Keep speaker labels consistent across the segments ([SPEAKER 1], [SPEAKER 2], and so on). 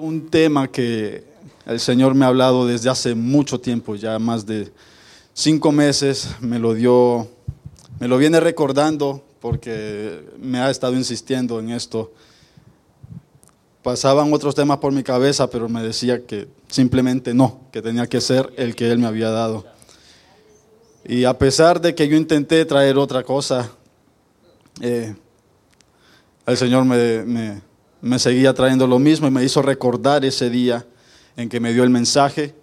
[SPEAKER 1] Un tema que el Señor me ha hablado desde hace mucho tiempo, ya más de cinco meses, me lo dio, me lo viene recordando porque me ha estado insistiendo en esto. Pasaban otros temas por mi cabeza, pero me decía que simplemente no, que tenía que ser el que Él me había dado. Y a pesar de que yo intenté traer otra cosa, eh, el Señor me, me seguía trayendo lo mismo y me hizo recordar ese día en que me dio el mensaje.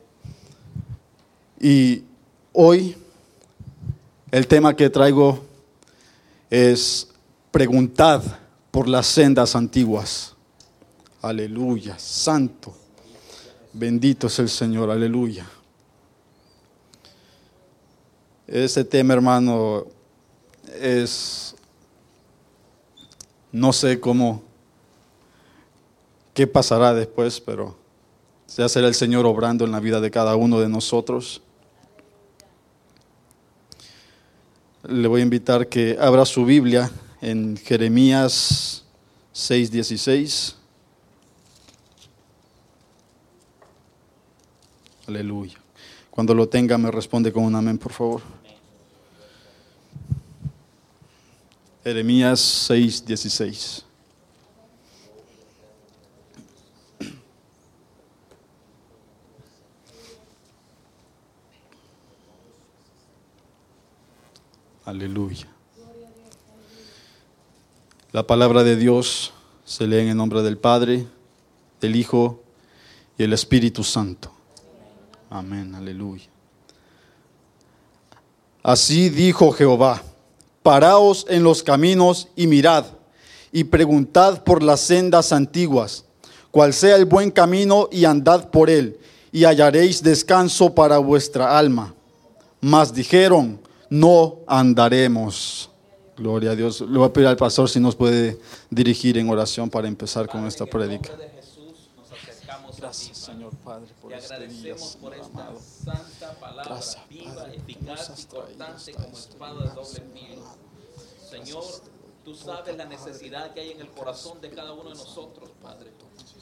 [SPEAKER 1] Y hoy el tema que traigo es preguntad por las sendas antiguas. Aleluya, santo. Bendito es el Señor, aleluya. Ese tema, hermano, es, no sé cómo, qué pasará después, pero ya será el Señor obrando en la vida de cada uno de nosotros. Le voy a invitar que abra su Biblia en Jeremías 6:16. Aleluya. Cuando lo tenga me responde con un amén, por favor. Jeremías 6:16. Aleluya. La palabra de Dios se lee en el nombre del Padre, del Hijo y el Espíritu Santo. Amén, aleluya. Así dijo Jehová, paraos en los caminos y mirad, y preguntad por las sendas antiguas, cuál sea el buen camino y andad por él, y hallaréis descanso para vuestra alma. Mas dijeron, no andaremos. Gloria a Dios. Le voy a pedir al pastor si nos puede dirigir en oración para empezar con esta prédica.
[SPEAKER 2] Gracias, Señor Padre, por Te este agradecemos por esta santa palabra viva, eficaz y cortante como espada de doble filo. Señor, tú sabes la necesidad que hay en el corazón de cada uno de nosotros, Padre.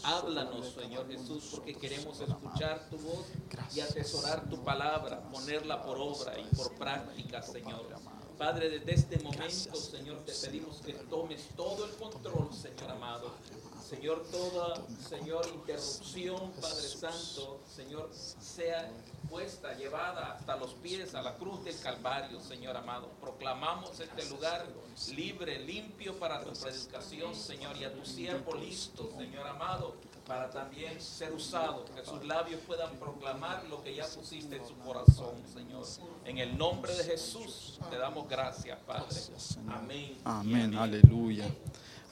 [SPEAKER 2] Háblanos, Señor Jesús, porque queremos escuchar tu voz y atesorar tu palabra, ponerla por obra y por práctica, Señor. Padre, desde este momento, Señor, te pedimos que tomes todo el control, Señor amado. Señor, toda, Señor, interrupción, Padre Santo, Señor, sea puesta, llevada hasta los pies a la cruz del Calvario, Señor amado. Proclamamos este lugar libre, limpio para tu predicación, Señor, y a tu siervo listo, Señor amado, para también ser usado, que sus labios puedan proclamar lo que ya pusiste en su corazón, Señor. En el nombre de Jesús te damos gracias, Padre. Amén.
[SPEAKER 1] Amén, aleluya.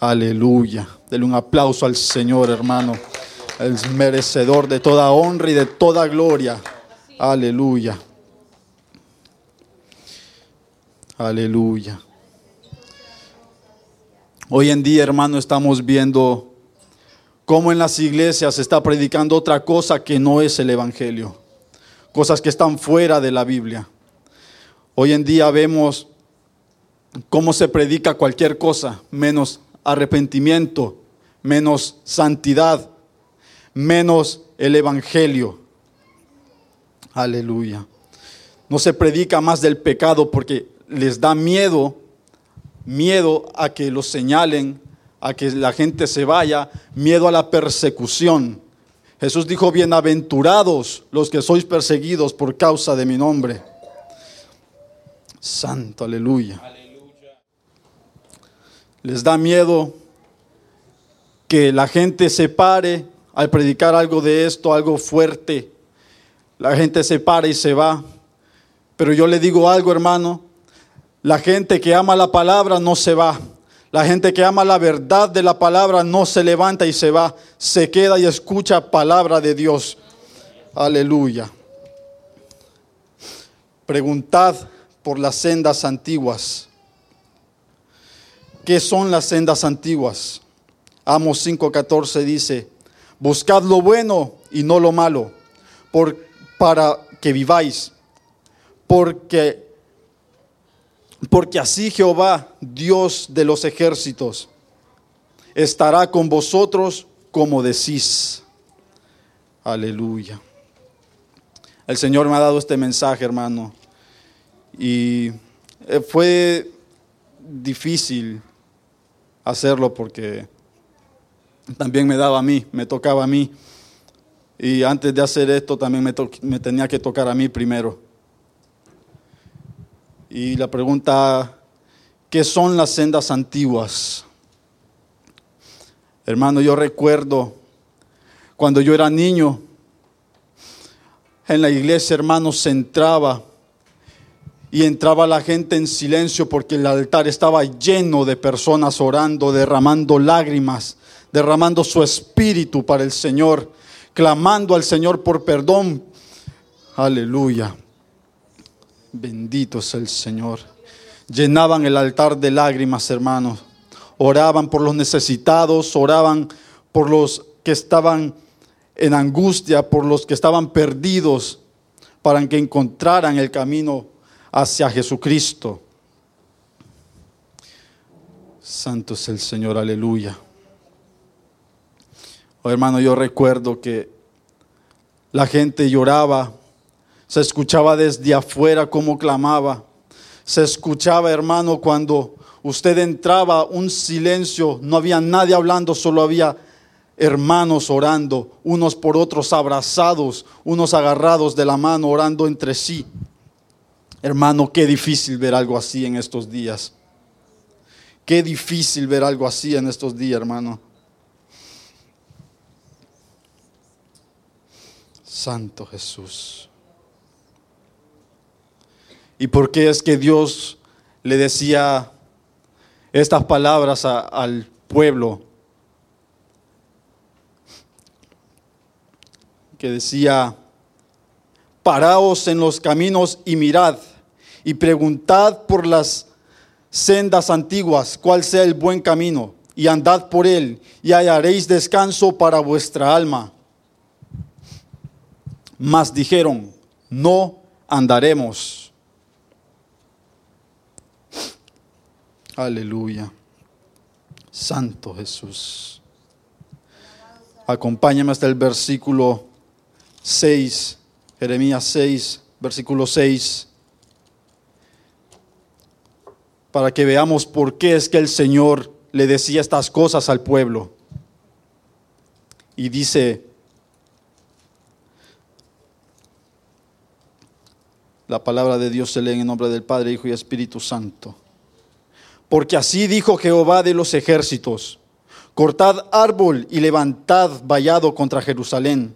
[SPEAKER 1] Aleluya. Dele un aplauso al Señor, hermano. El merecedor de toda honra y de toda gloria. Aleluya. Aleluya. Hoy en día, hermano, estamos viendo cómo en las iglesias se está predicando otra cosa que no es el Evangelio. Cosas que están fuera de la Biblia. Hoy en día vemos cómo se predica cualquier cosa menos arrepentimiento, menos santidad, menos el Evangelio. Aleluya. No se predica más del pecado porque les da miedo, miedo a que los señalen, a que la gente se vaya, miedo a la persecución. Jesús dijo, bienaventurados los que sois perseguidos por causa de mi nombre. Santo, aleluya. Les da miedo que la gente se pare al predicar algo de esto, algo fuerte. La gente se para y se va. Pero yo le digo algo, hermano. La gente que ama la palabra no se va. La gente que ama la verdad de la palabra no se levanta y se va. Se queda y escucha palabra de Dios. Aleluya. Preguntad por las sendas antiguas. ¿Qué son las sendas antiguas? Amos 5:14 dice, buscad lo bueno y no lo malo, por, para que viváis, porque, porque así Jehová, Dios de los ejércitos, estará con vosotros como decís. Aleluya. El Señor me ha dado este mensaje, hermano. Y eh, fue difícil hacerlo porque también me daba a mí, me tocaba a mí. Y antes de hacer esto también me, me tenía que tocar a mí primero. Y la pregunta, ¿qué son las sendas antiguas? Hermano, yo recuerdo cuando yo era niño, en la iglesia, hermano, se entraba y entraba la gente en silencio porque el altar estaba lleno de personas orando, derramando lágrimas, derramando su espíritu para el Señor, clamando al Señor por perdón. Aleluya. Bendito es el Señor. Llenaban el altar de lágrimas, hermanos. Oraban por los necesitados, oraban por los que estaban en angustia, por los que estaban perdidos, para que encontraran el camino hacia Jesucristo. Santo es el Señor, aleluya. Oh, hermano, yo recuerdo que la gente lloraba, se escuchaba desde afuera cómo clamaba, se escuchaba, hermano, cuando usted entraba, un silencio, no había nadie hablando, solo había hermanos orando, unos por otros abrazados, unos agarrados de la mano, orando entre sí. Hermano, qué difícil ver algo así en estos días. Qué difícil ver algo así en estos días, hermano. Santo Jesús. ¿Y por qué es que Dios le decía estas palabras al pueblo? Que decía, paraos en los caminos y mirad y preguntad por las sendas antiguas cuál sea el buen camino y andad por él y hallaréis descanso para vuestra alma. Mas dijeron, no andaremos. Aleluya. Santo Jesús. Acompáñame hasta el versículo 6, Jeremías 6, versículo 6 para que veamos por qué es que el Señor le decía estas cosas al pueblo. Y dice, la palabra de Dios se lee en el nombre del Padre, Hijo y Espíritu Santo. Porque así dijo Jehová de los ejércitos, cortad árbol y levantad vallado contra Jerusalén.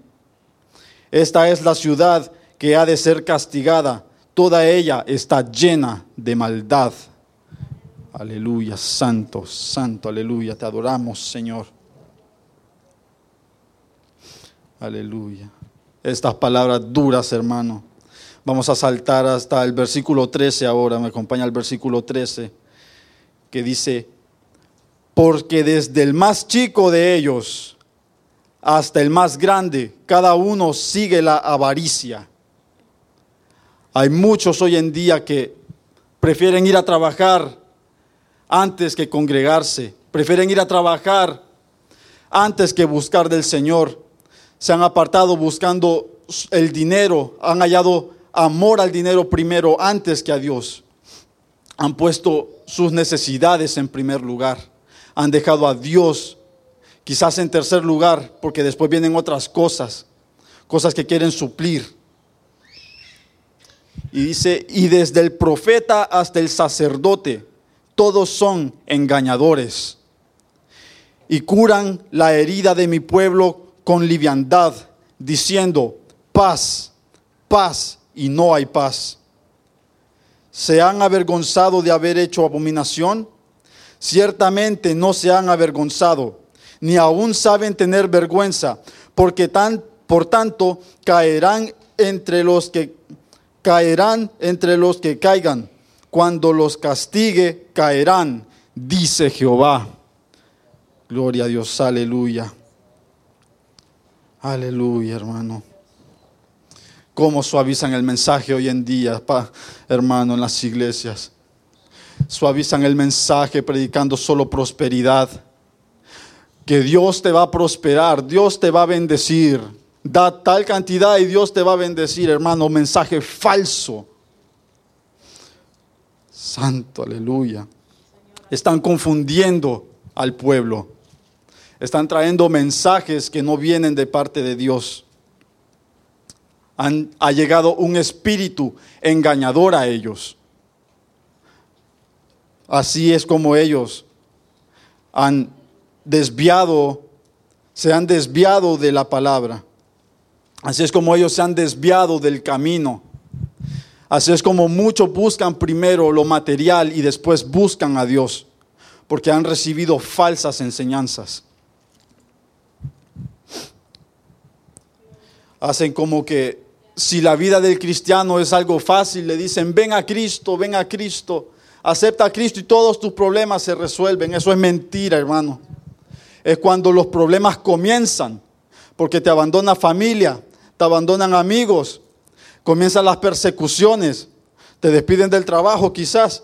[SPEAKER 1] Esta es la ciudad que ha de ser castigada, toda ella está llena de maldad. Aleluya, santo, santo, aleluya. Te adoramos, Señor. Aleluya. Estas palabras duras, hermano. Vamos a saltar hasta el versículo 13 ahora. Me acompaña el versículo 13 que dice, porque desde el más chico de ellos hasta el más grande, cada uno sigue la avaricia. Hay muchos hoy en día que prefieren ir a trabajar antes que congregarse. Prefieren ir a trabajar antes que buscar del Señor. Se han apartado buscando el dinero, han hallado amor al dinero primero antes que a Dios. Han puesto sus necesidades en primer lugar. Han dejado a Dios quizás en tercer lugar porque después vienen otras cosas, cosas que quieren suplir. Y dice, y desde el profeta hasta el sacerdote, todos son engañadores y curan la herida de mi pueblo con liviandad, diciendo, paz, paz, y no hay paz. ¿Se han avergonzado de haber hecho abominación? Ciertamente no se han avergonzado, ni aún saben tener vergüenza, porque tan, por tanto caerán entre los que caerán entre los que caigan cuando los castigue, caerán, dice Jehová. Gloria a Dios, aleluya. Aleluya, hermano. ¿Cómo suavizan el mensaje hoy en día, hermano, en las iglesias? Suavizan el mensaje predicando solo prosperidad. Que Dios te va a prosperar, Dios te va a bendecir. Da tal cantidad y Dios te va a bendecir, hermano. Mensaje falso. Santo, aleluya. Están confundiendo al pueblo. Están trayendo mensajes que no vienen de parte de Dios. Ha llegado un espíritu engañador a ellos. Así es como ellos han desviado, se han desviado de la palabra. Así es como ellos se han desviado del camino. Así es como muchos buscan primero lo material y después buscan a Dios, porque han recibido falsas enseñanzas. Hacen como que si la vida del cristiano es algo fácil, le dicen, ven a Cristo, ven a Cristo, acepta a Cristo y todos tus problemas se resuelven. Eso es mentira, hermano. Es cuando los problemas comienzan, porque te abandona familia, te abandonan amigos, comienzan las persecuciones, te despiden del trabajo quizás.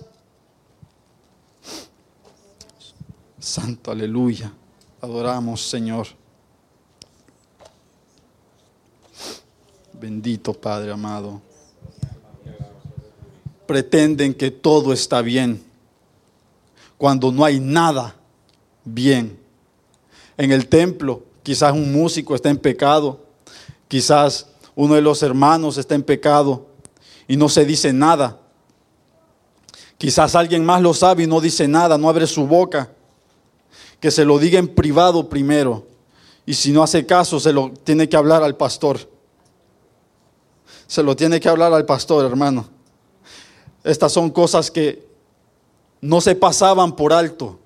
[SPEAKER 1] Santo, aleluya. Adoramos, Señor. Bendito Padre amado. Pretenden que todo está bien cuando no hay nada bien. En el templo, quizás un músico está en pecado, quizás uno de los hermanos está en pecado y no se dice nada. Quizás alguien más lo sabe y no dice nada, no abre su boca. Que se lo diga en privado primero. Y si no hace caso, se lo tiene que hablar al pastor. Se lo tiene que hablar al pastor, hermano. Estas son cosas que no se pasaban por alto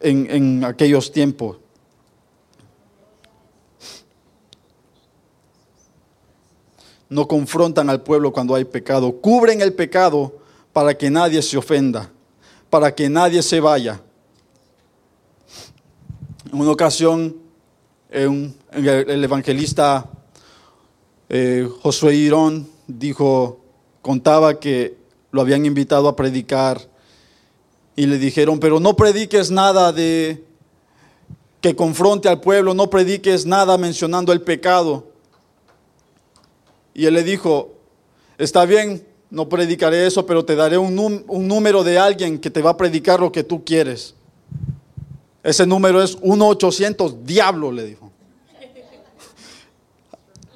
[SPEAKER 1] en, en aquellos tiempos. No confrontan al pueblo cuando hay pecado, cubren el pecado para que nadie se ofenda, para que nadie se vaya. En una ocasión, el evangelista eh, Josué Irón dijo, contaba que lo habían invitado a predicar y le dijeron, pero no prediques nada de que confronte al pueblo, no prediques nada mencionando el pecado. Y él le dijo, está bien, no predicaré eso, pero te daré un, número de alguien que te va a predicar lo que tú quieres. Ese número es 1-800, diablo, le dijo.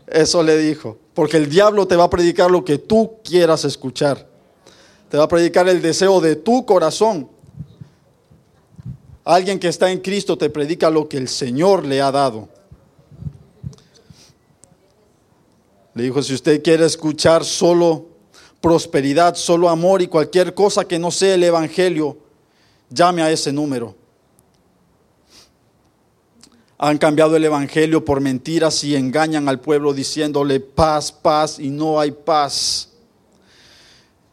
[SPEAKER 1] Eso le dijo, porque el diablo te va a predicar lo que tú quieras escuchar. Te va a predicar el deseo de tu corazón. Alguien que está en Cristo te predica lo que el Señor le ha dado. Le dijo, si usted quiere escuchar solo prosperidad, solo amor y cualquier cosa que no sea el Evangelio, llame a ese número. Han cambiado el Evangelio por mentiras y engañan al pueblo diciéndole paz, paz y no hay paz.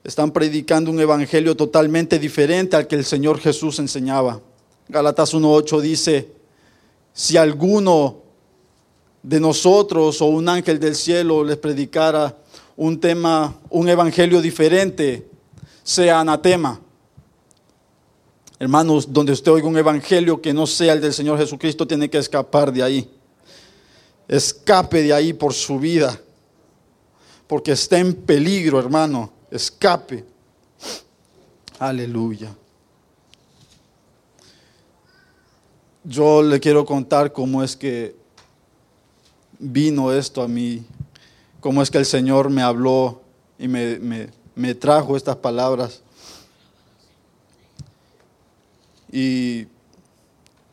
[SPEAKER 1] Están predicando un Evangelio totalmente diferente al que el Señor Jesús enseñaba. Galatas 1.8 dice, si alguno de nosotros o un ángel del cielo les predicara un tema, un evangelio diferente, sea anatema. Hermanos, donde usted oiga un evangelio que no sea el del Señor Jesucristo, tiene que escapar de ahí. Escape de ahí por su vida. Porque está en peligro, hermano. Escape. Aleluya. Yo le quiero contar cómo es que vino esto a mí, cómo es que el Señor me habló y me, trajo estas palabras. Y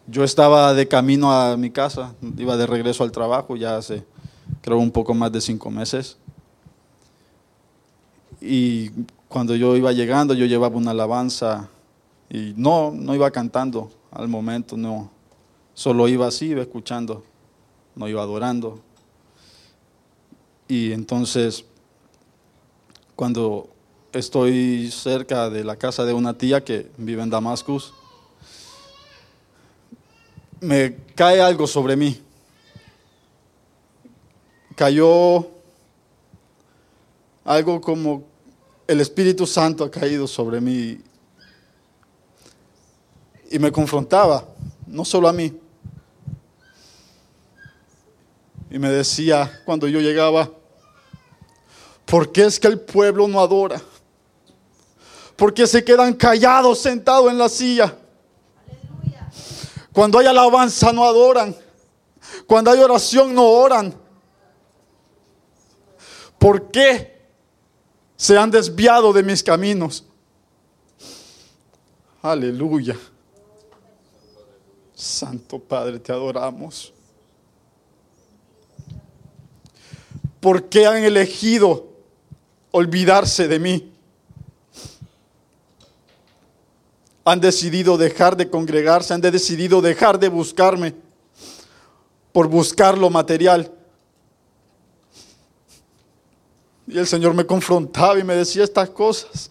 [SPEAKER 1] yo estaba de camino a mi casa, iba de regreso al trabajo ya hace, creo, un poco más de cinco meses. Y cuando yo iba llegando, yo llevaba una alabanza y no, no iba cantando al momento, no, solo iba así, iba escuchando no iba adorando. Y entonces, cuando estoy cerca de la casa de una tía que vive en Damascus, me cae algo sobre mí. Cayó algo como el Espíritu Santo ha caído sobre mí y me confrontaba, no solo a mí, Y me decía cuando yo llegaba, ¿por qué es que el pueblo no adora? ¿Por qué se quedan callados sentados en la silla? Cuando hay alabanza no adoran. Cuando hay oración no oran. ¿Por qué se han desviado de mis caminos? Aleluya. Santo Padre, te adoramos. ¿Por qué han elegido olvidarse de mí? Han decidido dejar de congregarse, han decidido dejar de buscarme por buscar lo material. Y el Señor me confrontaba y me decía estas cosas.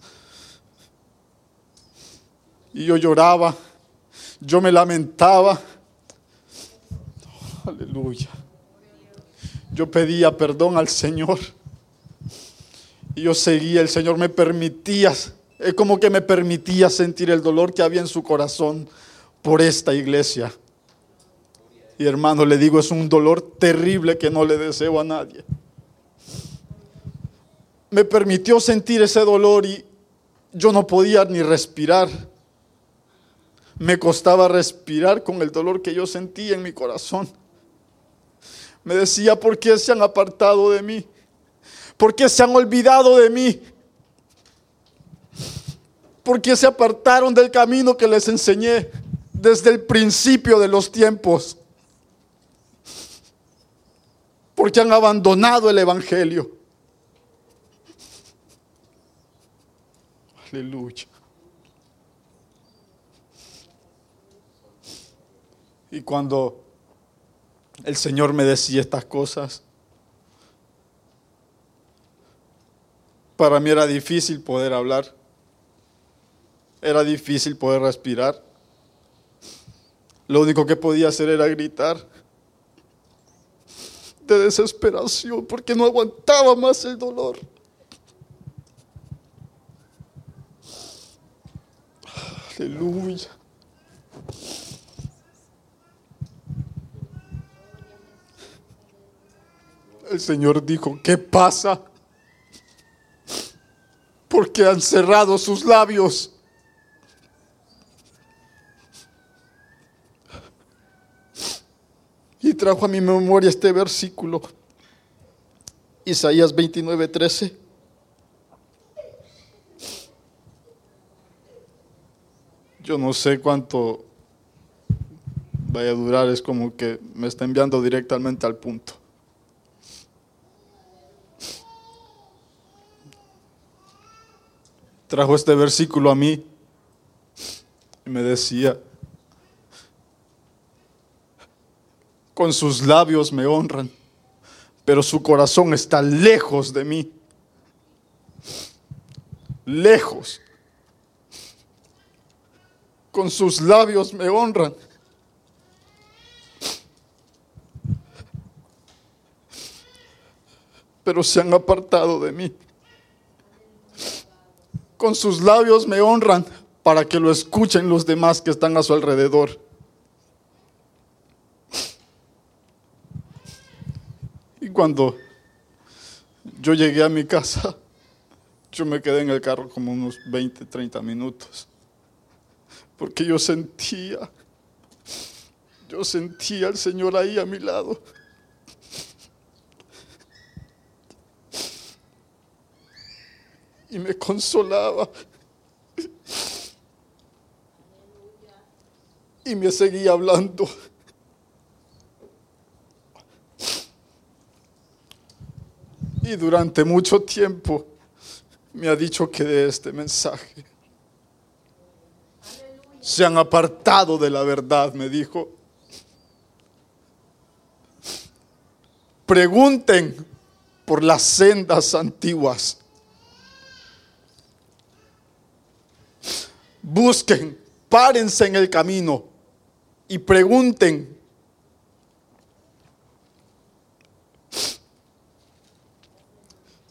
[SPEAKER 1] Y yo lloraba, yo me lamentaba. Aleluya. Yo pedía perdón al Señor. Y yo seguía, el Señor me permitía, es como que me permitía sentir el dolor que había en su corazón por esta iglesia. Y hermano, le digo, es un dolor terrible que no le deseo a nadie. Me permitió sentir ese dolor y yo no podía ni respirar. Me costaba respirar con el dolor que yo sentía en mi corazón. Me decía, ¿por qué se han apartado de mí? ¿Por qué se han olvidado de mí? ¿Por qué se apartaron del camino que les enseñé desde el principio de los tiempos? Porque han abandonado el Evangelio. Aleluya. Y cuando el Señor me decía estas cosas, para mí era difícil poder hablar, era difícil poder respirar. Lo único que podía hacer era gritar de desesperación porque no aguantaba más el dolor. Aleluya. El Señor dijo, ¿qué pasa? Porque han cerrado sus labios. Y trajo a mi memoria este versículo, Isaías 29, 13. Yo no sé cuánto vaya a durar, es como que me está enviando directamente al punto. Trajo este versículo a mí y me decía, con sus labios me honran, pero su corazón está lejos de mí. Lejos. Con sus labios me honran. Pero se han apartado de mí. Con sus labios me honran para que lo escuchen los demás que están a su alrededor. Y cuando yo llegué a mi casa, yo me quedé en el carro como unos 20, 30 minutos. Porque yo sentía, yo sentía al Señor ahí a mi lado. Y me consolaba. Y me seguía hablando. Y durante mucho tiempo me ha dicho que de este mensaje se han apartado de la verdad, me dijo. Pregunten por las sendas antiguas. Busquen, párense en el camino y pregunten.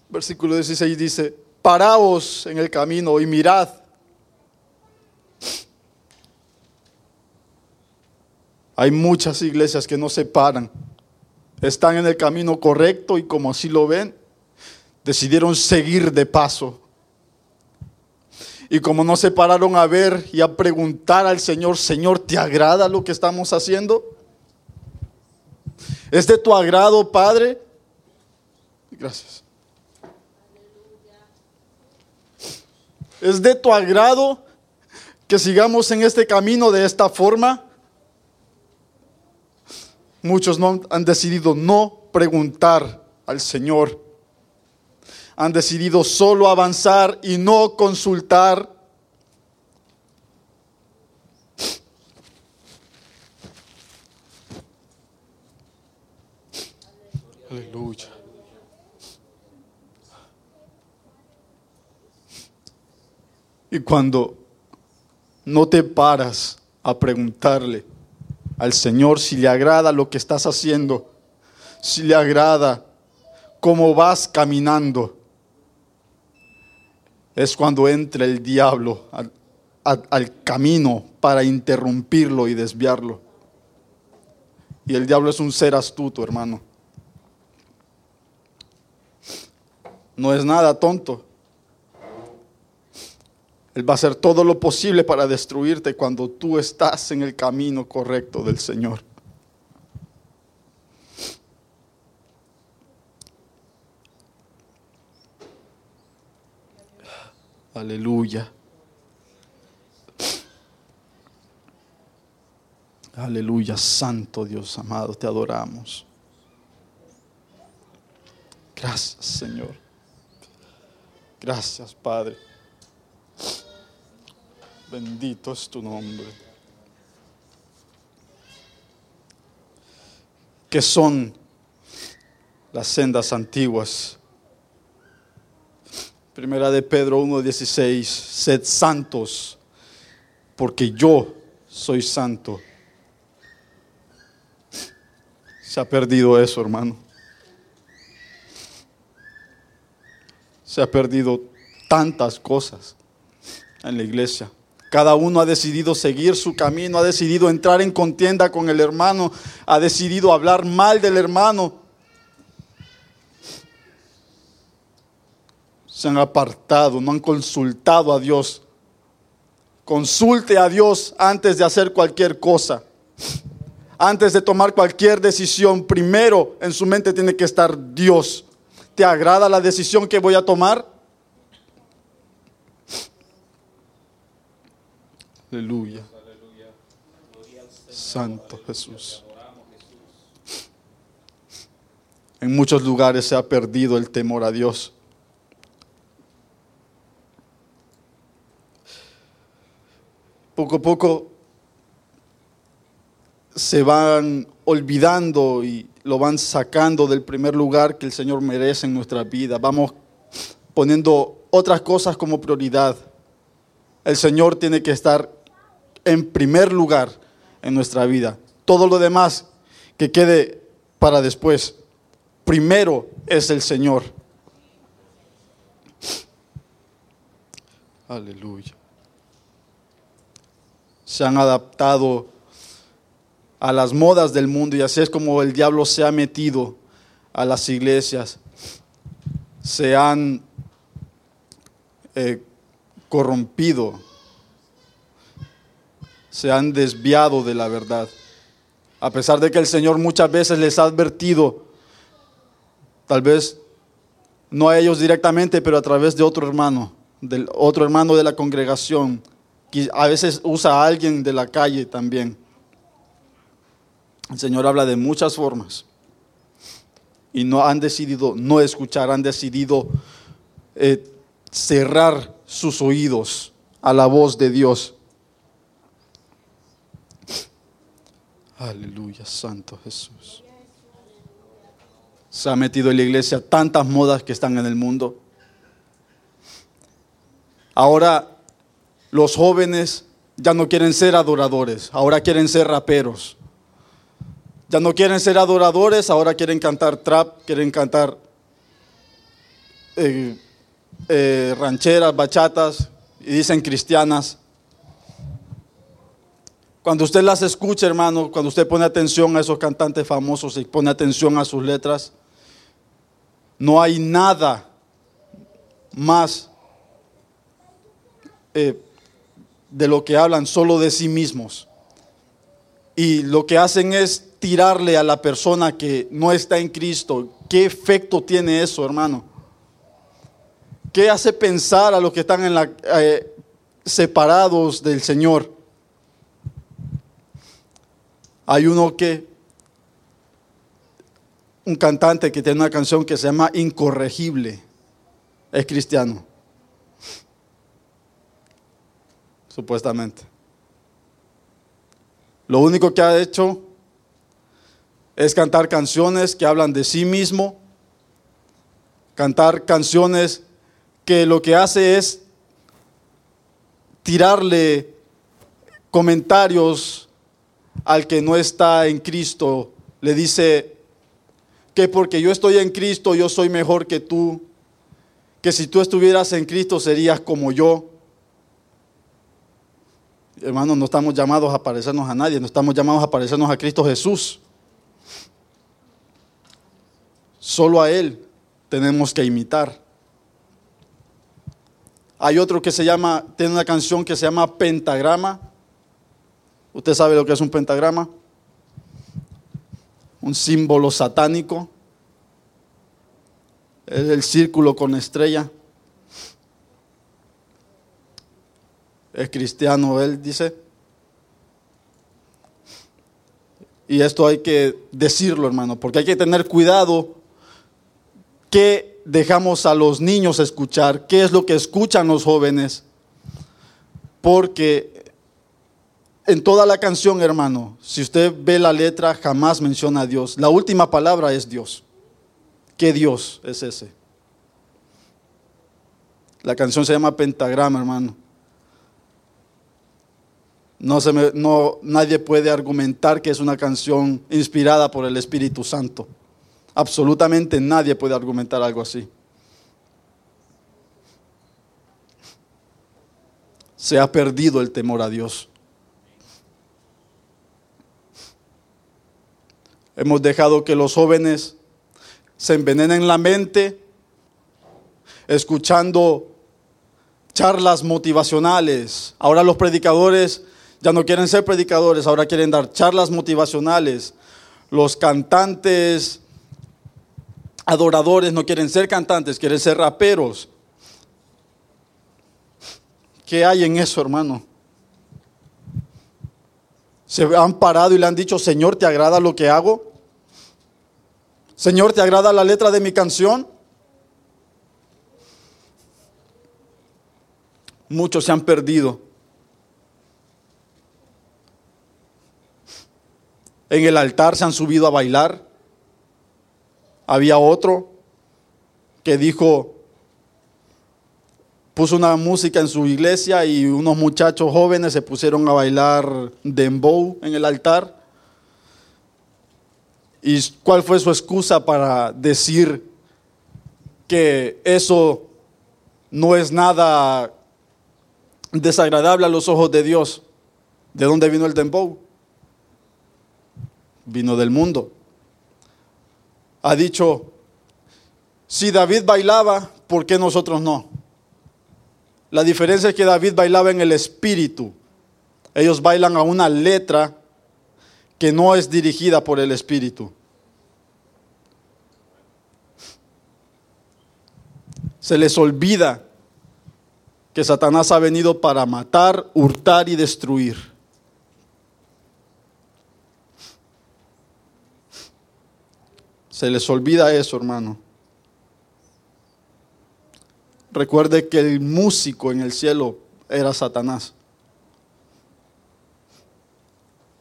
[SPEAKER 1] Versículo 16 dice, paraos en el camino y mirad. Hay muchas iglesias que no se paran están en el camino correcto y como así lo ven, decidieron seguir de paso. Y como no se pararon a ver y a preguntar al Señor, Señor, ¿te agrada lo que estamos haciendo? ¿Es de tu agrado, Padre? Gracias. ¿Es de tu agrado que sigamos en este camino de esta forma? Muchos no han decidido no preguntar al Señor. Han decidido solo avanzar y no consultar. Aleluya. Y cuando no te paras a preguntarle al Señor si le agrada lo que estás haciendo, si le agrada cómo vas caminando, es cuando entra el diablo al, camino para interrumpirlo y desviarlo. Y el diablo es un ser astuto, hermano. No es nada tonto. Él va a hacer todo lo posible para destruirte cuando tú estás en el camino correcto del Señor. Aleluya. Aleluya, Santo Dios amado, te adoramos. Gracias, Señor. Gracias, Padre. Bendito es tu nombre. ¿Qué son las sendas antiguas? Primera de Pedro 1:16, sed santos, porque yo soy santo. Se ha perdido eso, hermano. Se ha perdido tantas cosas en la iglesia. Cada uno ha decidido seguir su camino, ha decidido entrar en contienda con el hermano, ha decidido hablar mal del hermano. Se han apartado, no han consultado a Dios. Consulte a Dios antes de hacer cualquier cosa. Antes de tomar cualquier decisión, primero en su mente tiene que estar Dios. ¿Te agrada la decisión que voy a tomar? Aleluya. Santo Jesús. En muchos lugares se ha perdido el temor a Dios. Poco a poco se van olvidando y lo van sacando del primer lugar que el Señor merece en nuestra vida. Vamos poniendo otras cosas como prioridad. El Señor tiene que estar en primer lugar en nuestra vida. Todo lo demás que quede para después. Primero es el Señor. Aleluya. Se han adaptado a las modas del mundo y así es como el diablo se ha metido a las iglesias. Se han eh, corrompido se han desviado de la verdad. A pesar de que el Señor muchas veces les ha advertido, tal vez no a ellos directamente, pero a través de otro hermano, del otro hermano de la congregación, a veces usa a alguien de la calle también. El Señor habla de muchas formas y no han decidido no escuchar, han decidido eh, cerrar sus oídos a la voz de Dios. Aleluya, Santo Jesús. Se ha metido en la iglesia tantas modas que están en el mundo. Ahora los jóvenes ya no quieren ser adoradores, ahora quieren ser raperos. Ya no quieren ser adoradores, ahora quieren cantar trap, quieren cantar eh, eh, rancheras, bachatas y dicen cristianas. Cuando usted las escucha, hermano, cuando usted pone atención a esos cantantes famosos y pone atención a sus letras, no hay nada más eh, de lo que hablan solo de sí mismos. Y lo que hacen es tirarle a la persona que no está en Cristo. ¿Qué efecto tiene eso, hermano? ¿Qué hace pensar a los que están en la, eh, separados del Señor? Hay uno que, un cantante que tiene una canción que se llama Incorregible, es cristiano, supuestamente. Lo único que ha hecho es cantar canciones que hablan de sí mismo, cantar canciones que lo que hace es tirarle comentarios al que no está en Cristo. Le dice que porque yo estoy en Cristo yo soy mejor que tú, que si tú estuvieras en Cristo serías como yo. Hermanos, no estamos llamados a parecernos a nadie, no estamos llamados a parecernos a Cristo Jesús. Solo a Él tenemos que imitar. Hay otro que se llama, tiene una canción que se llama Pentagrama. ¿Usted sabe lo que es un pentagrama? Un símbolo satánico. Es el círculo con estrella. Es cristiano, él dice. Y esto hay que decirlo, hermano, porque hay que tener cuidado qué dejamos a los niños escuchar, qué es lo que escuchan los jóvenes. Porque en toda la canción, hermano, si usted ve la letra, jamás menciona a Dios. La última palabra es Dios. ¿Qué Dios es ese? La canción se llama Pentagrama, hermano. No se no, nadie puede argumentar que es una canción inspirada por el Espíritu Santo. Absolutamente nadie puede argumentar algo así. Se ha perdido el temor a Dios. Hemos dejado que los jóvenes se envenenen la mente escuchando charlas motivacionales. Ahora los predicadores ya no quieren ser predicadores, ahora quieren dar charlas motivacionales. Los cantantes adoradores no quieren ser cantantes, quieren ser raperos. ¿Qué hay en eso, hermano? Se han parado y le han dicho, Señor, ¿te agrada lo que hago? Señor, ¿te agrada la letra de mi canción? Muchos se han perdido. En el altar se han subido a bailar. Había otro que dijo, puso una música en su iglesia y unos muchachos jóvenes se pusieron a bailar dembow en el altar. ¿Y cuál fue su excusa para decir que eso no es nada desagradable a los ojos de Dios? ¿De dónde vino el dembow? Vino del mundo. Ha dicho, si David bailaba, ¿por qué nosotros no? La diferencia es que David bailaba en el espíritu. Ellos bailan a una letra que no es dirigida por el Espíritu. Se les olvida que Satanás ha venido para matar, hurtar y destruir. Se les olvida eso, hermano. Recuerde que el músico en el cielo era Satanás.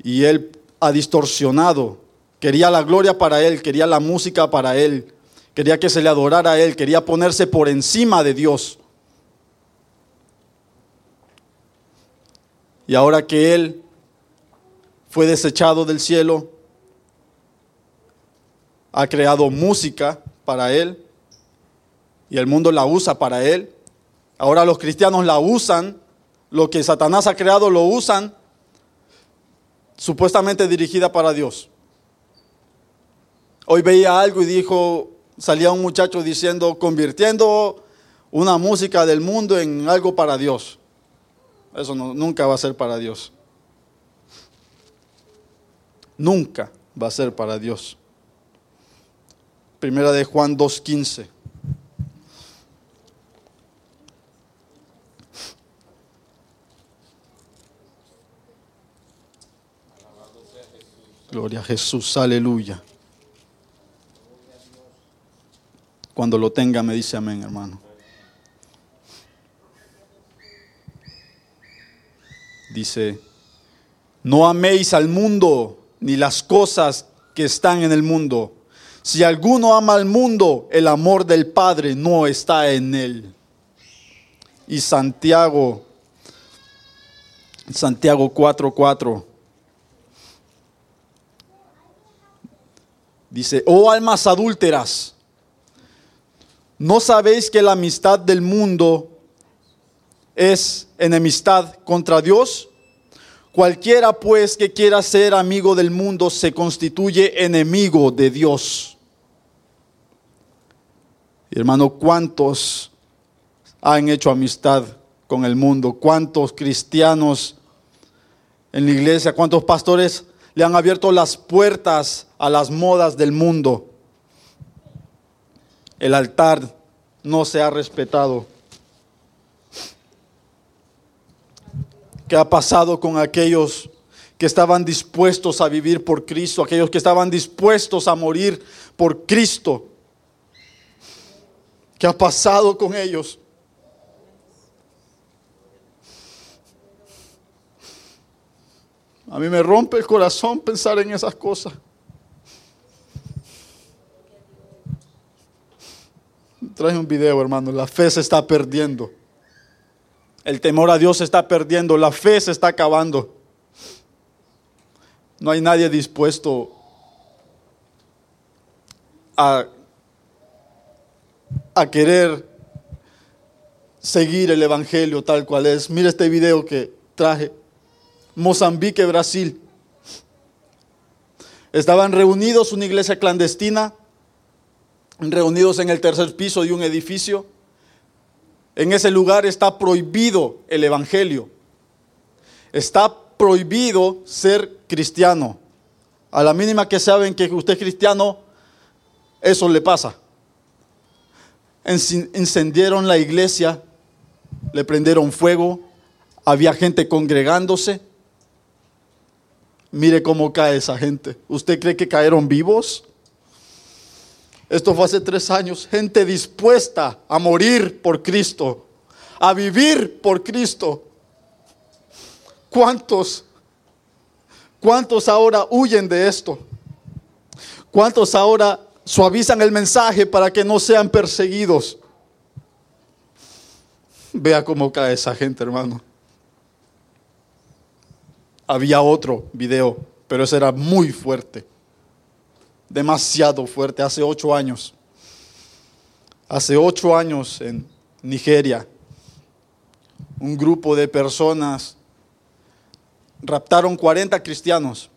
[SPEAKER 1] Y él ha distorsionado. Quería la gloria para él, quería la música para él, quería que se le adorara a él, quería ponerse por encima de Dios. Y ahora que él fue desechado del cielo, ha creado música para él y el mundo la usa para él. Ahora los cristianos la usan, lo que Satanás ha creado lo usan supuestamente dirigida para Dios. Hoy veía algo y dijo, salía un muchacho diciendo, convirtiendo una música del mundo en algo para Dios. Eso nunca va a ser para Dios. Nunca va a ser para Dios. Primera de Juan 2.15. Gloria a Jesús, aleluya. Cuando lo tenga me dice amén, hermano. Dice, no améis al mundo ni las cosas que están en el mundo. Si alguno ama al mundo, el amor del Padre no está en él. Y Santiago, Santiago 4:4. Dice, oh almas adúlteras, ¿no sabéis que la amistad del mundo es enemistad contra Dios? Cualquiera pues que quiera ser amigo del mundo se constituye enemigo de Dios. hermano, ¿cuántos han hecho amistad con el mundo? ¿Cuántos cristianos en la iglesia, cuántos pastores le han abierto las puertas a las modas del mundo. El altar no se ha respetado. ¿Qué ha pasado con aquellos que estaban dispuestos a vivir por Cristo, aquellos que estaban dispuestos a morir por Cristo? ¿Qué ha pasado con ellos? A mí me rompe el corazón pensar en esas cosas. Trae un video, hermano. La fe se está perdiendo. El temor a Dios se está perdiendo. La fe se está acabando. No hay nadie dispuesto a, a querer seguir el Evangelio tal cual es. Mira este video que traje. Mozambique, Brasil. Estaban reunidos una iglesia clandestina, reunidos en el tercer piso de un edificio. En ese lugar está prohibido el Evangelio. Está prohibido ser cristiano. A la mínima que saben que usted es cristiano, eso le pasa. Encendieron la iglesia, le prendieron fuego, había gente congregándose. Mire cómo cae esa gente. ¿Usted cree que cayeron vivos? Esto fue hace tres años. Gente dispuesta a morir por Cristo, a vivir por Cristo. ¿Cuántos? ¿Cuántos ahora huyen de esto? ¿Cuántos ahora suavizan el mensaje para que no sean perseguidos? Vea cómo cae esa gente, hermano había otro video, pero ese era muy fuerte, demasiado fuerte, hace ocho años. Hace ocho años en Nigeria, un grupo de personas raptaron 40 cristianos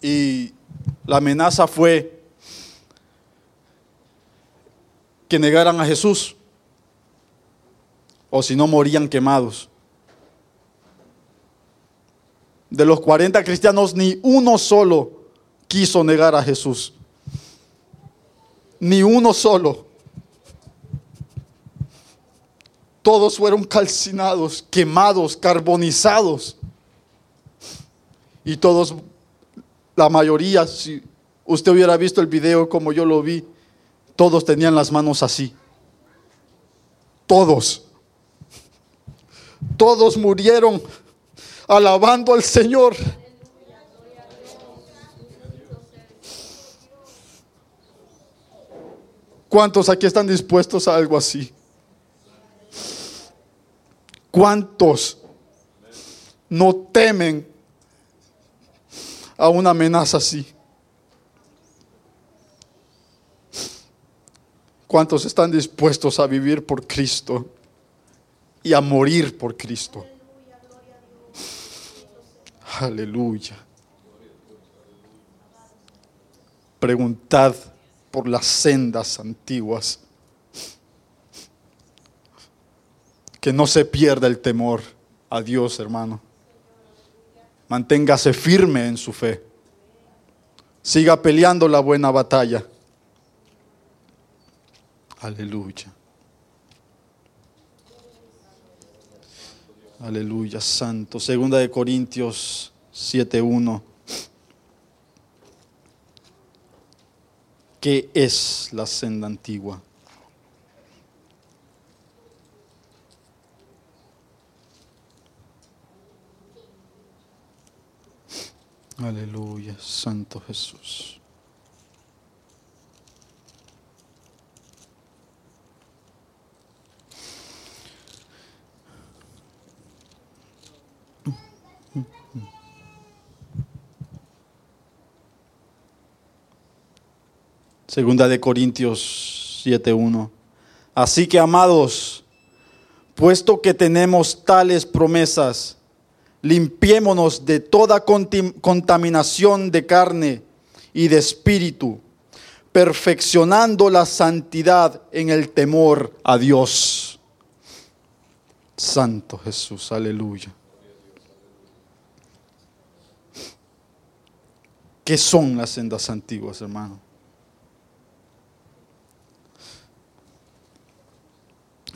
[SPEAKER 1] y la amenaza fue que negaran a Jesús o si no morían quemados. De los 40 cristianos, ni uno solo quiso negar a Jesús. Ni uno solo. Todos fueron calcinados, quemados, carbonizados. Y todos, la mayoría, si usted hubiera visto el video como yo lo vi, todos tenían las manos así. Todos. Todos murieron alabando al Señor. ¿Cuántos aquí están dispuestos a algo así? ¿Cuántos no temen a una amenaza así? ¿Cuántos están dispuestos a vivir por Cristo y a morir por Cristo? Aleluya. Preguntad por las sendas antiguas. Que no se pierda el temor a Dios, hermano. Manténgase firme en su fe. Siga peleando la buena batalla. Aleluya. Aleluya, santo. Segunda de Corintios 7:1. ¿Qué es la senda antigua? Aleluya, Santo Jesús. Segunda de Corintios 7:1. Así que amados, puesto que tenemos tales promesas, limpiémonos de toda contaminación de carne y de espíritu, perfeccionando la santidad en el temor a Dios. Santo Jesús, aleluya. ¿Qué son las sendas antiguas, hermano?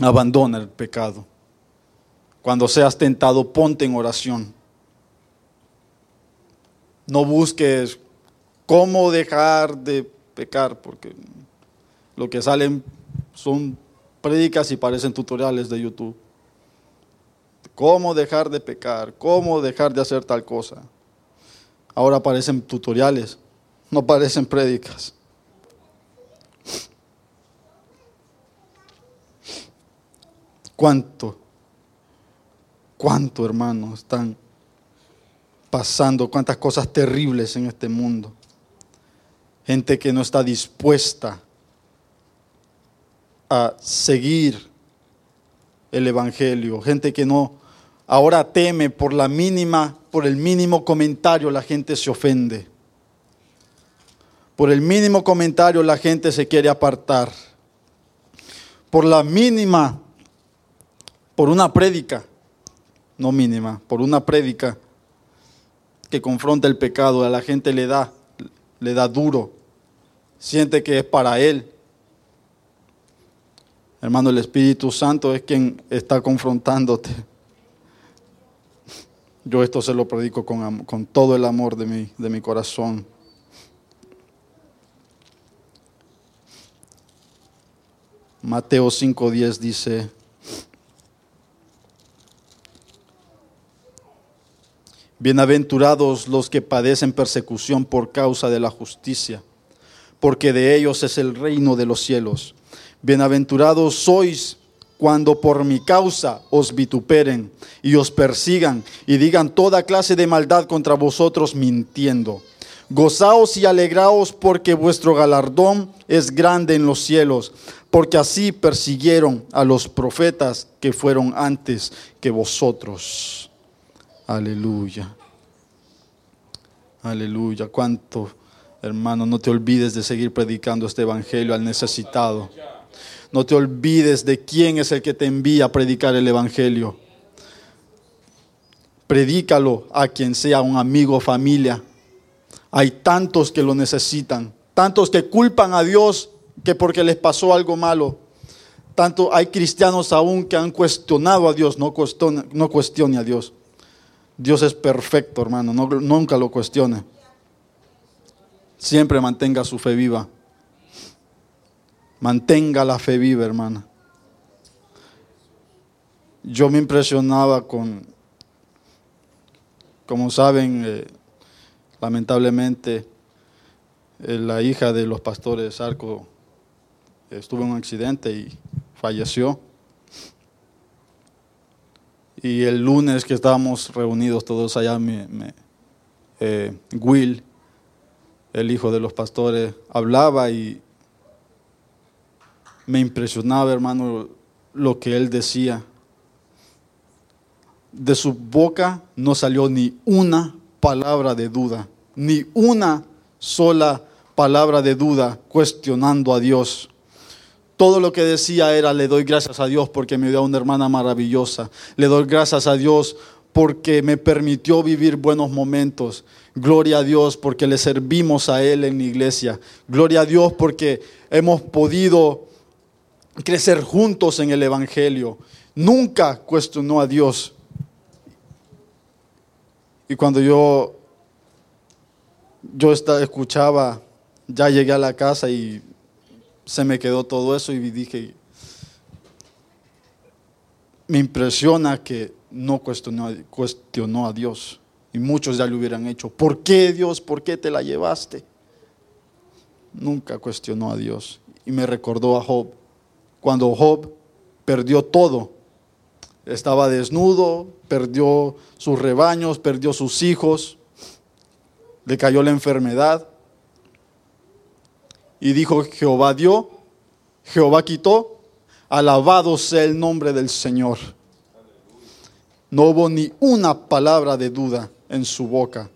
[SPEAKER 1] Abandona el pecado. Cuando seas tentado, ponte en oración. No busques cómo dejar de pecar, porque lo que salen son predicas y parecen tutoriales de YouTube. Cómo dejar de pecar, cómo dejar de hacer tal cosa. Ahora parecen tutoriales, no parecen prédicas. ¿Cuánto cuánto, hermano, están pasando, cuántas cosas terribles en este mundo. Gente que no está dispuesta a seguir el evangelio, gente que no ahora teme por la mínima, por el mínimo comentario la gente se ofende. Por el mínimo comentario la gente se quiere apartar. Por la mínima, por una prédica, no mínima, por una prédica que confronta el pecado, a la gente le da, le da duro, siente que es para él. Hermano, el Espíritu Santo es quien está confrontándote. Yo esto se lo predico con, con todo el amor de mi, de mi corazón. Mateo 5.10 dice, Bienaventurados los que padecen persecución por causa de la justicia, porque de ellos es el reino de los cielos. Bienaventurados sois cuando por mi causa os vituperen y os persigan y digan toda clase de maldad contra vosotros mintiendo. Gozaos y alegraos porque vuestro galardón es grande en los cielos, porque así persiguieron a los profetas que fueron antes que vosotros. Aleluya. Aleluya. Cuánto, hermano, no te olvides de seguir predicando este evangelio al necesitado. No te olvides de quién es el que te envía a predicar el evangelio. Predícalo a quien sea un amigo o familia. Hay tantos que lo necesitan, tantos que culpan a Dios que porque les pasó algo malo. Tanto hay cristianos aún que han cuestionado a Dios, no cuestione, no cuestione a Dios. Dios es perfecto, hermano, nunca lo cuestione. Siempre mantenga su fe viva. Mantenga la fe viva, hermana. Yo me impresionaba con, como saben, eh, lamentablemente, eh, la hija de los pastores Arco estuvo en un accidente y falleció. Y el lunes que estábamos reunidos todos allá, eh, Will, el hijo de los pastores, hablaba y me impresionaba, hermano, lo que él decía. De su boca no salió ni una palabra de duda, ni una sola palabra de duda cuestionando a Dios. Todo lo que decía era, le doy gracias a Dios porque me dio a una hermana maravillosa. Le doy gracias a Dios porque me permitió vivir buenos momentos. Gloria a Dios porque le servimos a Él en la iglesia. Gloria a Dios porque hemos podido crecer juntos en el Evangelio. Nunca cuestionó a Dios. Y cuando yo, yo estaba, escuchaba, ya llegué a la casa y se me quedó todo eso y dije, me impresiona que no cuestionó, cuestionó a Dios. Y muchos ya lo hubieran hecho. ¿Por qué Dios? ¿Por qué te la llevaste? Nunca cuestionó a Dios. Y me recordó a Job. Cuando Job perdió todo. Estaba desnudo, perdió sus rebaños, perdió sus hijos, le cayó la enfermedad. Y dijo, Jehová dio, Jehová quitó, alabado sea el nombre del Señor. No hubo ni una palabra de duda en su boca.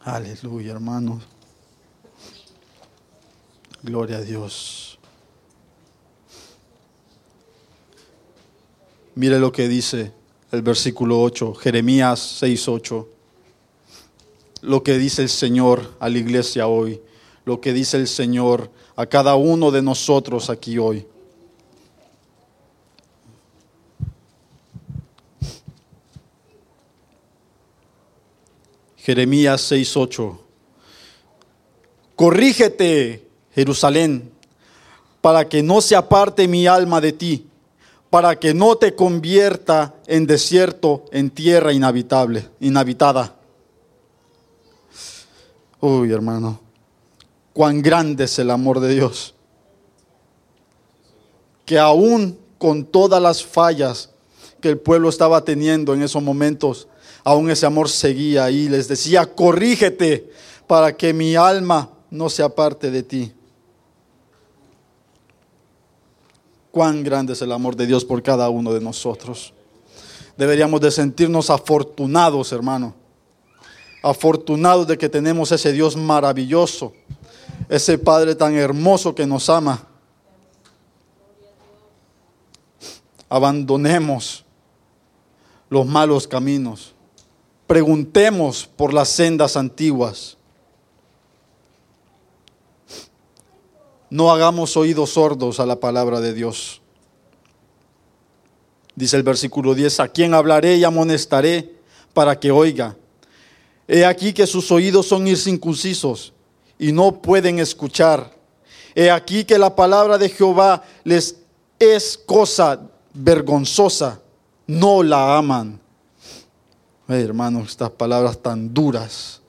[SPEAKER 1] Aleluya, hermanos. Gloria a Dios. Mire lo que dice el versículo 8, Jeremías 6, 8. Lo que dice el Señor a la iglesia hoy, lo que dice el Señor a cada uno de nosotros aquí hoy. Jeremías 6:8. Corrígete, Jerusalén, para que no se aparte mi alma de ti, para que no te convierta en desierto, en tierra inhabitable, inhabitada. Uy, hermano, cuán grande es el amor de Dios. Que aún con todas las fallas que el pueblo estaba teniendo en esos momentos, aún ese amor seguía ahí. Les decía, corrígete para que mi alma no se aparte de ti. Cuán grande es el amor de Dios por cada uno de nosotros. Deberíamos de sentirnos afortunados, hermano. Afortunados de que tenemos ese Dios maravilloso, ese Padre tan hermoso que nos ama. Abandonemos los malos caminos preguntemos por las sendas antiguas. No hagamos oídos sordos a la palabra de Dios. Dice el versículo 10, a quién hablaré y amonestaré para que oiga. He aquí que sus oídos son incircuncisos y no pueden escuchar. He aquí que la palabra de Jehová les es cosa vergonzosa, no la aman hermanos, estas palabras tan duras,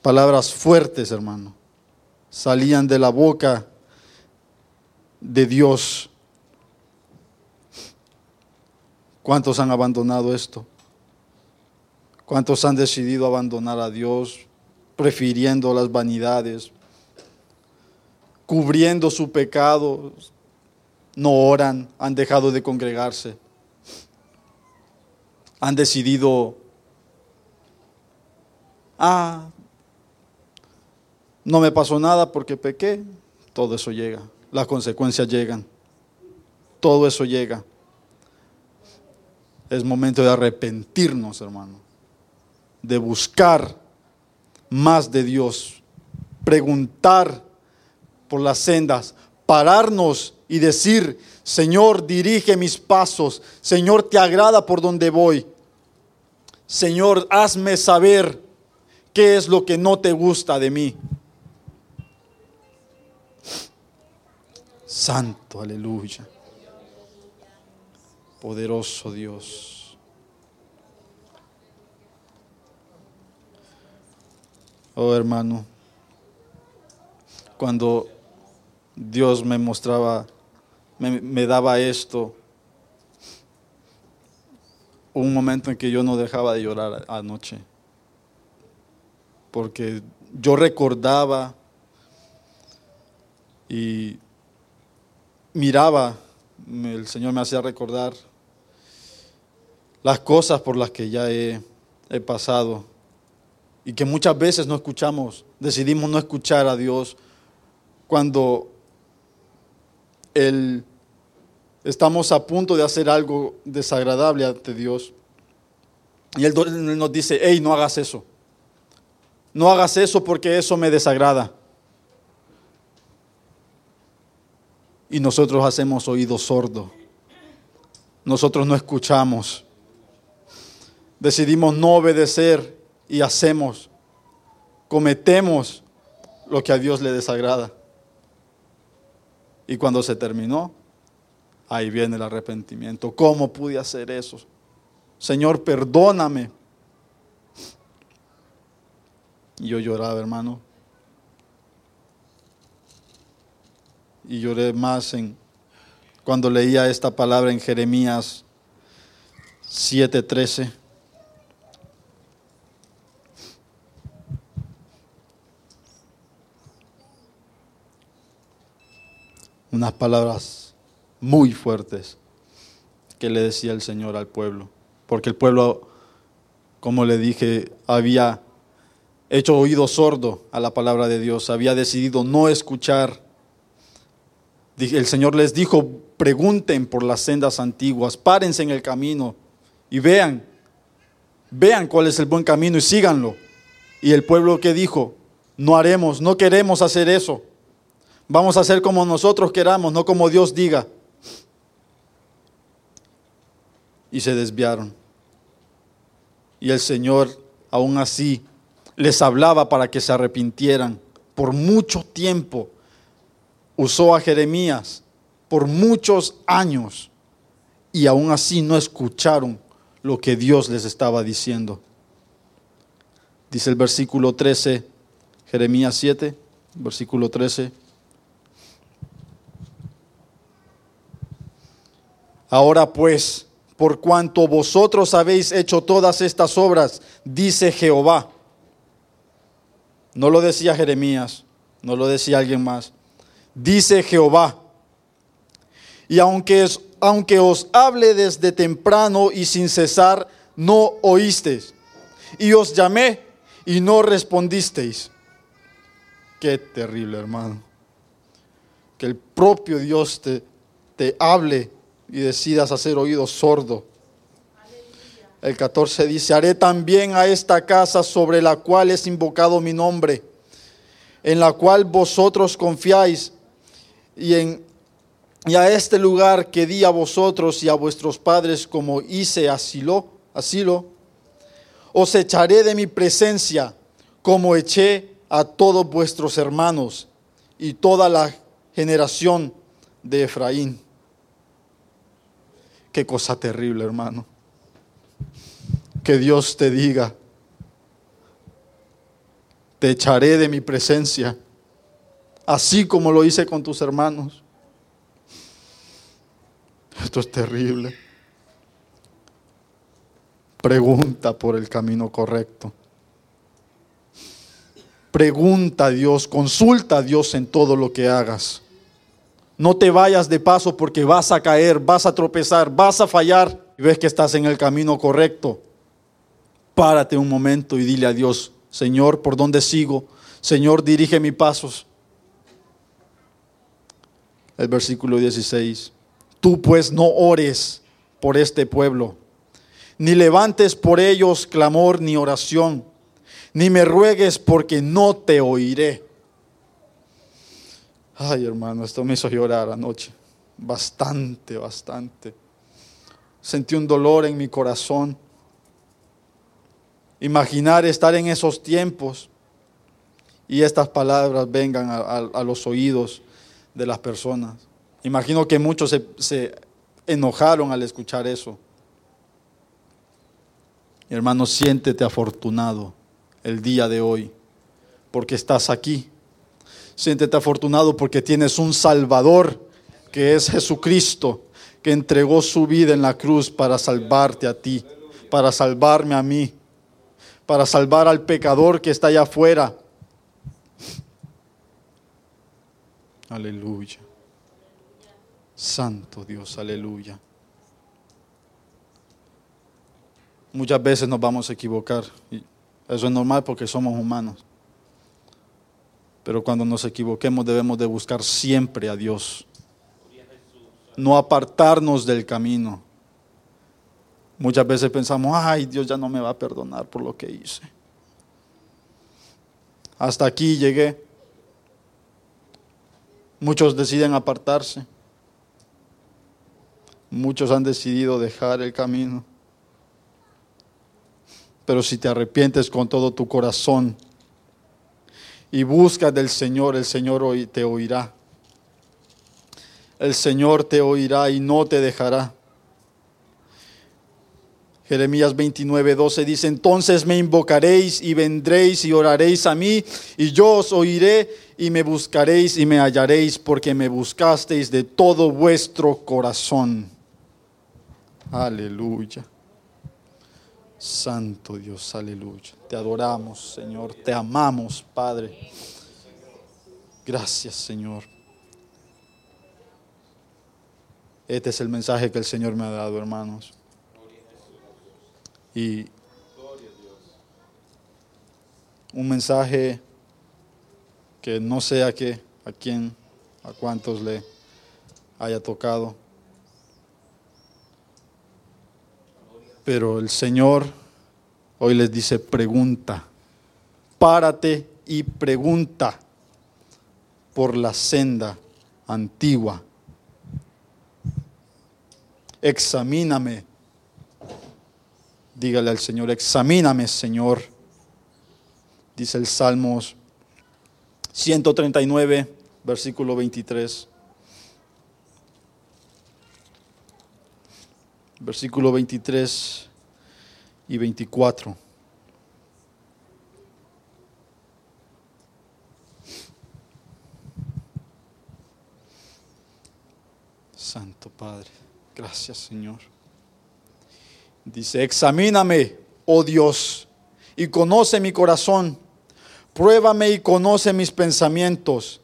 [SPEAKER 1] palabras fuertes, hermano, salían de la boca de Dios. ¿Cuántos han abandonado esto? ¿Cuántos han decidido abandonar a Dios, prefiriendo las vanidades, cubriendo su pecado? No oran, han dejado de congregarse han decidido, ah, no me pasó nada porque pequé, todo eso llega, las consecuencias llegan, todo eso llega. Es momento de arrepentirnos, hermano, de buscar más de Dios, preguntar por las sendas, pararnos y decir, Señor, dirige mis pasos, Señor, te agrada por donde voy. Señor, hazme saber qué es lo que no te gusta de mí. Santo, aleluya. Poderoso Dios. Oh hermano, cuando Dios me mostraba, me, daba esto, un momento en que yo no dejaba de llorar anoche, porque yo recordaba y miraba, el Señor me hacía recordar las cosas por las que ya he pasado y que muchas veces no escuchamos, decidimos no escuchar a Dios cuando el, estamos a punto de hacer algo desagradable ante Dios. Y Él nos dice, hey, no hagas eso. No hagas eso porque eso me desagrada. Y nosotros hacemos oído sordo. Nosotros no escuchamos. Decidimos no obedecer y hacemos, cometemos lo que a Dios le desagrada. Y cuando se terminó, ahí viene el arrepentimiento. ¿Cómo pude hacer eso? Señor, perdóname. Y yo lloraba, hermano. Y lloré más en cuando leía esta palabra en Jeremías 7:13. Unas palabras muy fuertes que le decía el Señor al pueblo, porque el pueblo, como le dije, había hecho oído sordo a la palabra de Dios, había decidido no escuchar. El Señor les dijo, pregunten por las sendas antiguas, párense en el camino y vean, vean cuál es el buen camino y síganlo. Y el pueblo que dijo, no haremos, no queremos hacer eso. Vamos a hacer como nosotros queramos, no como Dios diga. Y se desviaron. Y el Señor, aún así, les hablaba para que se arrepintieran. Por mucho tiempo usó a Jeremías, por muchos años, y aún así no escucharon lo que Dios les estaba diciendo. Dice el versículo 13, Jeremías 7, versículo 13. Ahora pues, por cuanto vosotros habéis hecho todas estas obras, dice Jehová, no lo decía Jeremías, no lo decía alguien más. Dice Jehová. Y aunque, aunque os hable desde temprano y sin cesar, no oísteis. Y os llamé y no respondisteis. Qué terrible, hermano. Que el propio Dios te, te hable y decidas hacer oído sordo. El 14 dice, haré también a esta casa sobre la cual es invocado mi nombre, en la cual vosotros confiáis, y, en, y a este lugar que di a vosotros y a vuestros padres como hice asilo, asilo, os echaré de mi presencia como eché a todos vuestros hermanos y toda la generación de Efraín. Qué cosa terrible, hermano que Dios te diga, te echaré de mi presencia, así como lo hice con tus hermanos. Esto es terrible. Pregunta por el camino correcto. Pregunta a Dios, consulta a Dios en todo lo que hagas. No te vayas de paso porque vas a caer, vas a tropezar, vas a fallar y ves que estás en el camino correcto párate un momento y dile a Dios, Señor, ¿por dónde sigo? Señor, dirige mis pasos. El versículo 16. Tú pues no ores por este pueblo, ni levantes por ellos clamor ni oración, ni me ruegues porque no te oiré. Ay, hermano, esto me hizo llorar anoche. Bastante, bastante. Sentí un dolor en mi corazón imaginar estar en esos tiempos y estas palabras vengan a, los oídos de las personas. Imagino que muchos se, se enojaron al escuchar eso. Hermano, siéntete afortunado el día de hoy porque estás aquí. Siéntete afortunado porque tienes un Salvador que es Jesucristo, que entregó su vida en la cruz para salvarte a ti, para salvarme a mí para salvar al pecador que está allá afuera. Aleluya. Santo Dios, aleluya. Muchas veces nos vamos a equivocar. Y eso es normal porque somos humanos. Pero cuando nos equivoquemos debemos de buscar siempre a Dios. No apartarnos del camino. Muchas veces pensamos, ay, Dios ya no me va a perdonar por lo que hice. Hasta aquí llegué. Muchos deciden apartarse. Muchos han decidido dejar el camino. Pero si te arrepientes con todo tu corazón y buscas del Señor, el Señor hoy te oirá. El Señor te oirá y no te dejará. Jeremías 29, 12 dice, entonces me invocaréis y vendréis y oraréis a mí, y yo os oiré y me buscaréis y me hallaréis, porque me buscasteis de todo vuestro corazón. Aleluya. Santo Dios, aleluya. Te adoramos, Señor. Te amamos, Padre. Gracias, Señor. Este es el mensaje que el Señor me ha dado, hermanos. Y un mensaje que no sé a qué, a quién, a cuántos le haya tocado. Pero el Señor hoy les dice, pregunta, párate y pregunta por la senda antigua. Examíname. Dígale al Señor, examíname, Señor. Dice el Salmos 139, versículo 23. Versículo 23 y 24. Santo Padre, gracias Señor. Dice, examíname, oh Dios, y conoce mi corazón. Pruébame y conoce mis pensamientos.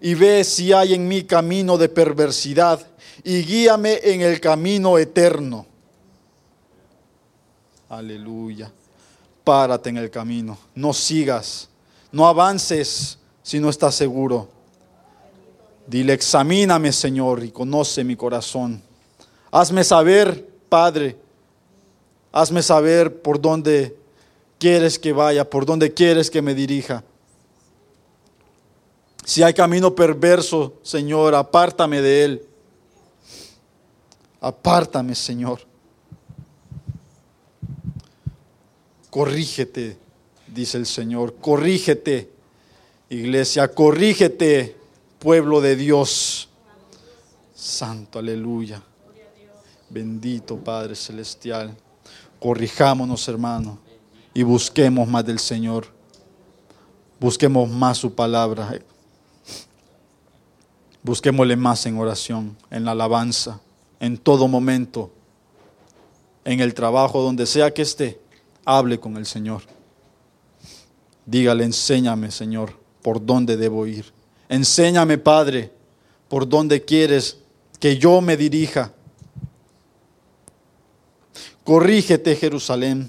[SPEAKER 1] Y ve si hay en mí camino de perversidad y guíame en el camino eterno. Aleluya. Párate en el camino. No sigas. No avances si no estás seguro. Dile, examíname, Señor, y conoce mi corazón. Hazme saber, Padre. Hazme saber por dónde quieres que vaya, por dónde quieres que me dirija. Si hay camino perverso, Señor, apártame de él. Apártame, Señor. Corrígete, dice el Señor. Corrígete, iglesia. Corrígete, pueblo de Dios. Santo, aleluya. Bendito Padre Celestial. Corrijámonos, hermano, y busquemos más del Señor. Busquemos más su palabra. Busquémosle más en oración, en la alabanza en todo momento, en el trabajo, donde sea que esté, hable con el Señor. Dígale, enséñame, Señor, por dónde debo ir. Enséñame, Padre, por dónde quieres que yo me dirija. Corrígete, Jerusalén,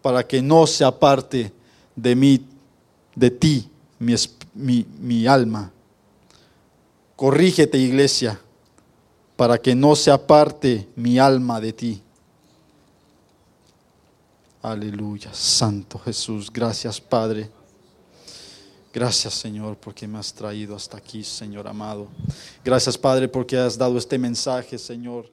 [SPEAKER 1] para que no se aparte de mí, de ti, mi, mi, alma. Corrígete, iglesia, para que no se aparte mi alma de ti. Aleluya, Santo Jesús, gracias Padre. Gracias Señor porque me has traído hasta aquí, Señor amado. Gracias Padre porque has dado este mensaje, Señor.